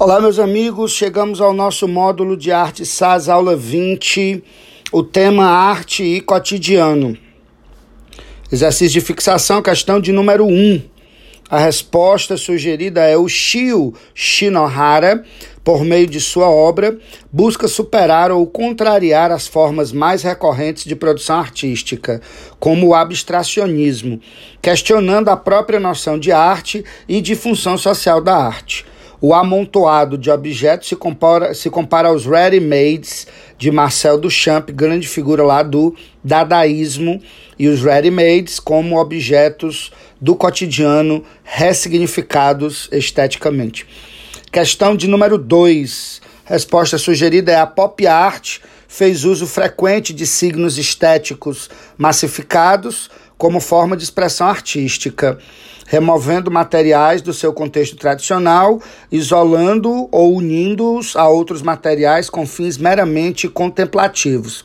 Olá, meus amigos, chegamos ao nosso módulo de arte SAS, aula 20, o tema arte e cotidiano. Exercício de fixação, questão de número 1. A resposta sugerida é o Shio Shinohara, por meio de sua obra, busca superar ou contrariar as formas mais recorrentes de produção artística, como o abstracionismo, questionando a própria noção de arte e de função social da arte. O amontoado de objetos se compara, se compara aos ready-mades de Marcel Duchamp, grande figura lá do dadaísmo, e os ready-mades como objetos do cotidiano ressignificados esteticamente. Questão de número 2. Resposta sugerida é a pop art fez uso frequente de signos estéticos massificados como forma de expressão artística removendo materiais do seu contexto tradicional, isolando ou unindo-os a outros materiais com fins meramente contemplativos.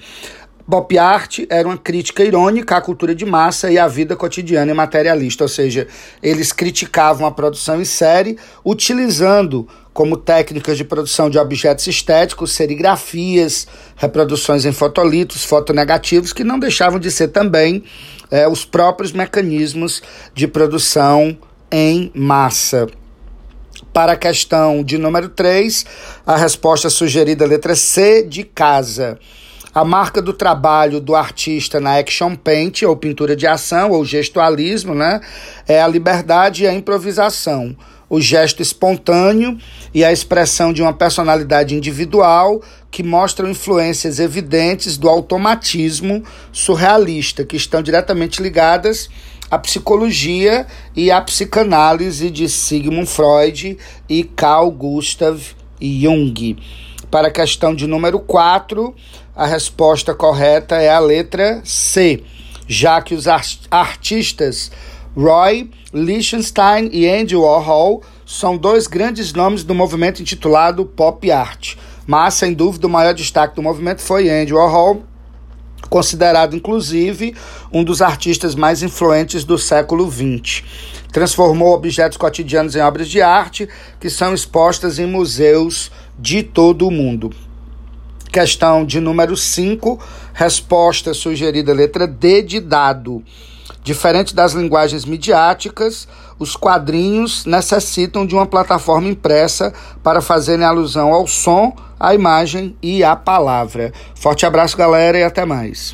Pop art era uma crítica irônica à cultura de massa e à vida cotidiana e materialista, ou seja, eles criticavam a produção em série, utilizando como técnicas de produção de objetos estéticos, serigrafias, reproduções em fotolitos, fotonegativos, que não deixavam de ser também é, os próprios mecanismos de produção em massa. Para a questão de número 3, a resposta sugerida, letra C, de casa. A marca do trabalho do artista na action paint, ou pintura de ação, ou gestualismo, né, é a liberdade e a improvisação o gesto espontâneo e a expressão de uma personalidade individual que mostram influências evidentes do automatismo surrealista, que estão diretamente ligadas à psicologia e à psicanálise de Sigmund Freud e Carl Gustav Jung. Para a questão de número 4, a resposta correta é a letra C, já que os artistas Roy Lichtenstein e Andy Warhol são dois grandes nomes do movimento intitulado Pop Art. Mas, sem dúvida, o maior destaque do movimento foi Andy Warhol, considerado inclusive um dos artistas mais influentes do século XX. Transformou objetos cotidianos em obras de arte que são expostas em museus de todo o mundo. Questão de número 5, resposta sugerida letra D de dado. Diferente das linguagens midiáticas, os quadrinhos necessitam de uma plataforma impressa para fazerem alusão ao som, à imagem e à palavra. Forte abraço, galera, e até mais.